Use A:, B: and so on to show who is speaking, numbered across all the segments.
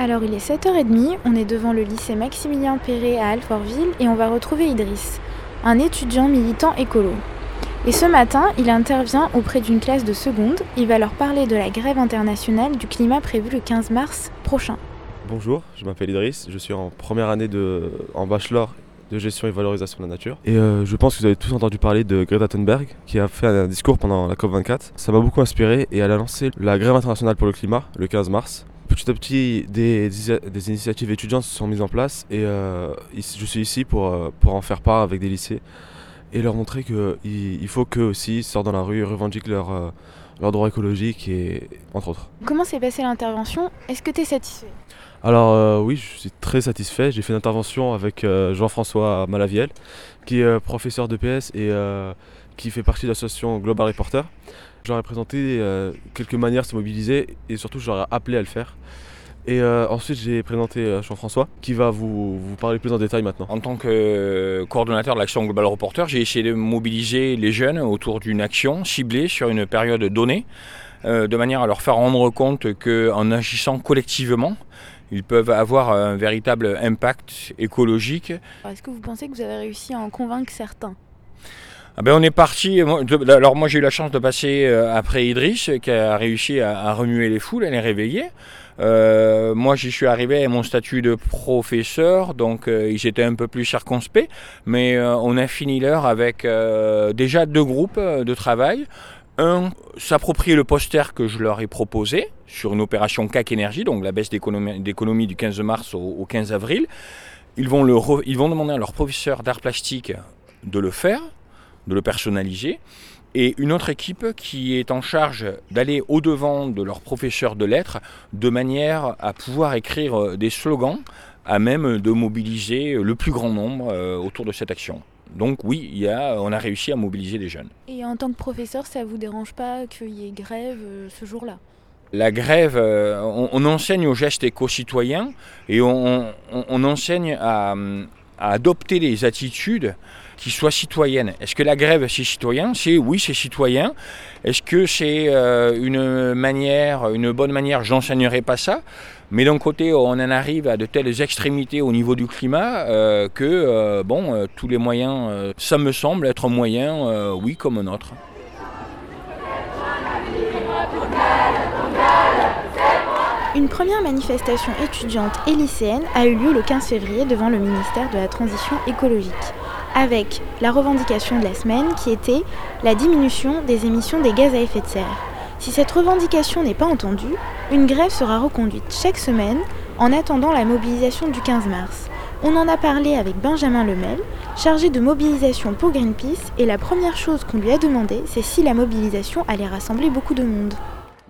A: Alors il est 7h30, on est devant le lycée Maximilien Perret à Alfortville et on va retrouver Idriss, un étudiant militant écolo. Et ce matin, il intervient auprès d'une classe de seconde, il va leur parler de la grève internationale du climat prévue le 15 mars prochain.
B: Bonjour, je m'appelle Idriss, je suis en première année de, en bachelor de gestion et valorisation de la nature. Et euh, je pense que vous avez tous entendu parler de Greta Thunberg, qui a fait un discours pendant la COP24. Ça m'a beaucoup inspiré et elle a lancé la grève internationale pour le climat le 15 mars. Petit à petit, des, des initiatives étudiantes se sont mises en place et euh, je suis ici pour, euh, pour en faire part avec des lycées et leur montrer qu'il il faut qu'eux aussi sortent dans la rue et revendiquent leurs leur droits écologiques et entre autres.
A: Comment s'est passée l'intervention? Est-ce que tu es satisfait?
B: Alors euh, oui, je suis très satisfait. J'ai fait une intervention avec euh, Jean-François Malaviel, qui est euh, professeur de PS et qui fait partie de l'association Global Reporter. J'aurais présenté quelques manières de se mobiliser et surtout j'aurais appelé à le faire. Et ensuite j'ai présenté Jean-François qui va vous, vous, parler plus en détail maintenant.
C: En tant que coordonnateur de l'action Global Reporter, j'ai essayé de mobiliser les jeunes autour d'une action ciblée sur une période donnée, de manière à leur faire rendre compte qu'en agissant collectivement, ils peuvent avoir un véritable impact écologique.
A: Est-ce que vous pensez que vous avez réussi à en convaincre certains?
C: Ah ben on est parti. Alors moi j'ai eu la chance de passer euh, après Idriss qui a réussi à, remuer les foules, à les réveiller. Euh, moi j'y suis arrivé à mon statut de professeur, donc euh, ils étaient un peu plus circonspects, mais on a fini l'heure avec déjà deux groupes de travail un, s'approprier le poster que je leur ai proposé sur une opération CAC Énergie, donc la baisse d'économie du 15 mars au, 15 avril. Ils vont, le ils vont demander à leur professeur d'art plastique de le faire, de le personnaliser. Et une autre équipe qui est en charge d'aller au-devant de leur professeur de lettres de manière à pouvoir écrire des slogans à même de mobiliser le plus grand nombre euh, autour de cette action. Donc oui, il y a, on a réussi à mobiliser des jeunes.
A: Et en tant que professeur, ça ne vous dérange pas qu'il y ait grève euh, ce jour-là?
C: La grève, euh, on, enseigne aux gestes éco-citoyens et on, enseigne à, adopter des attitudes qui soient citoyennes. Est-ce que la grève c'est citoyen? C'est oui, c'est citoyen. Est-ce que c'est euh, une manière, une bonne manière? J'enseignerai pas ça. Mais d'un côté, on en arrive à de telles extrémités au niveau du climat euh, que euh, bon, tous les moyens, ça me semble être un moyen, oui, comme un autre.
A: Une première manifestation étudiante et lycéenne a eu lieu le 15 février devant le ministère de la Transition écologique, avec la revendication de la semaine qui était la diminution des émissions des gaz à effet de serre. Si cette revendication n'est pas entendue, une grève sera reconduite chaque semaine en attendant la mobilisation du 15 mars. On en a parlé avec Benjamin Lemel, chargé de mobilisation pour Greenpeace, et la première chose qu'on lui a demandé, c'est si la mobilisation allait rassembler beaucoup de monde.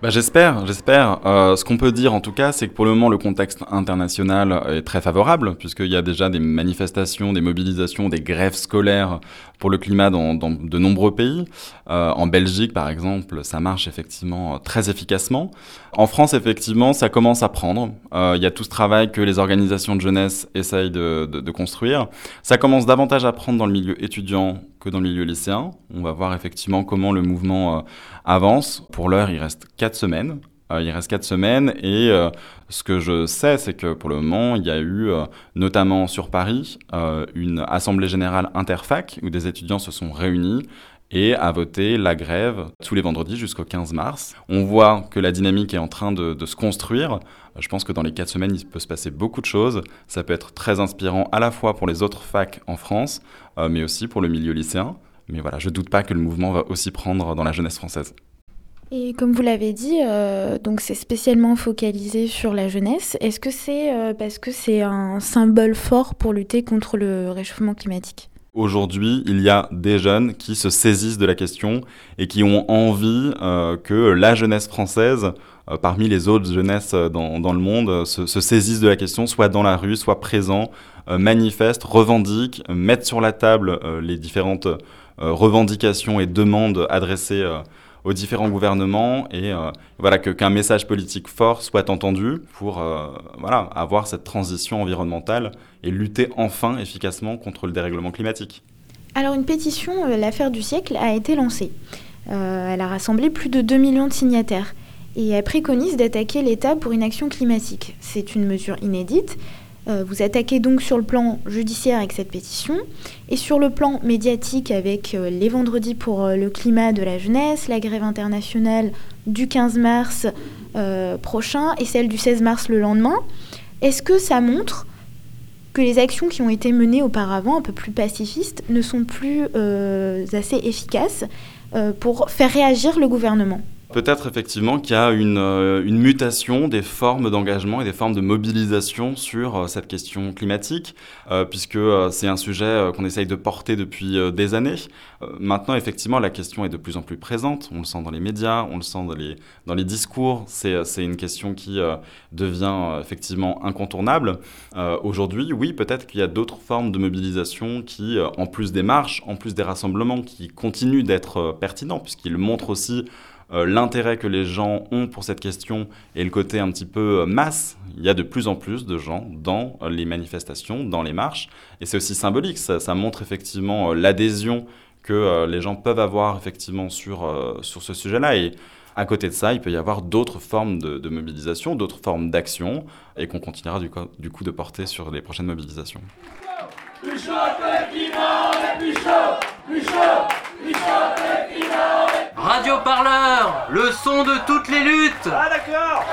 D: Bah, j'espère, j'espère. Euh, ce qu'on peut dire en tout cas, c'est que pour le moment, le contexte international est très favorable, puisqu'il y a déjà des manifestations, des mobilisations, des grèves scolaires pour le climat dans, dans de nombreux pays. Euh, en Belgique, par exemple, ça marche effectivement très efficacement. En France, effectivement, ça commence à prendre. Euh, il y a tout ce travail que les organisations de jeunesse essayent de, de, de construire. Ça commence davantage à prendre dans le milieu étudiant que dans le milieu lycéen. On va voir effectivement comment le mouvement euh, avance. Pour l'heure, il reste quatre semaines. Euh, il reste quatre semaines et euh, ce que je sais, c'est que pour le moment, il y a eu, notamment sur Paris, une assemblée générale interfac où des étudiants se sont réunis et a voté la grève tous les vendredis jusqu'au 15 mars. On voit que la dynamique est en train de, se construire. Je pense que dans les quatre semaines, il peut se passer beaucoup de choses. Ça peut être très inspirant à la fois pour les autres facs en France, euh, mais aussi pour le milieu lycéen. Mais voilà, je doute pas que le mouvement va aussi prendre dans la jeunesse française.
A: Et comme vous l'avez dit, euh, c'est spécialement focalisé sur la jeunesse. Est-ce que c'est euh, parce que c'est un symbole fort pour lutter contre le réchauffement climatique?
D: Aujourd'hui, il y a des jeunes qui se saisissent de la question et qui ont envie que la jeunesse française, parmi les autres jeunesses dans, dans le monde, se, se, saisissent de la question, soit dans la rue, soit présents, euh, manifestent, revendiquent, mettent sur la table euh, les différentes euh, revendications et demandes adressées aux différents gouvernements et voilà que qu'un message politique fort soit entendu pour voilà avoir cette transition environnementale et lutter enfin efficacement contre le dérèglement climatique.
A: Alors une pétition, l'affaire du siècle, a été lancée. elle a rassemblé plus de 2 millions de signataires. et elle préconise d'attaquer l'État pour une action climatique. C'est une mesure inédite. Euh, vous attaquez donc sur le plan judiciaire avec cette pétition et sur le plan médiatique avec euh, les vendredis pour euh, le climat de la jeunesse, la grève internationale du 15 mars prochain et celle du 16 mars le lendemain. Est-ce que ça montre que les actions qui ont été menées auparavant, un peu plus pacifistes, ne sont plus assez efficaces pour faire réagir le gouvernement?
D: Peut-être effectivement qu'il y a une, euh, une mutation des formes d'engagement et des formes de mobilisation sur euh, cette question climatique, euh, puisque c'est un sujet qu'on essaye de porter depuis des années. maintenant, effectivement, la question est de plus en plus présente. On le sent dans les médias, on le sent dans les, discours. C'est une question qui devient effectivement incontournable. Aujourd'hui, oui, peut-être qu'il y a d'autres formes de mobilisation qui, en plus des marches, en plus des rassemblements, qui continuent d'être pertinents, puisqu'ils montrent aussi euh, l'intérêt que les gens ont pour cette question et le côté un petit peu euh, masse, il y a de plus en plus de gens dans euh, les manifestations, dans les marches. Et c'est aussi symbolique, ça, montre effectivement l'adhésion que les gens peuvent avoir effectivement sur, sur ce sujet-là. Et à côté de ça, il peut y avoir d'autres formes de, mobilisation, d'autres formes d'action, et qu'on continuera du coup, de porter sur les prochaines mobilisations. Plus chaud plus chaud, plus chaud,
E: plus chaud Radio Parleur, le son de toutes les luttes.
F: Ah d'accord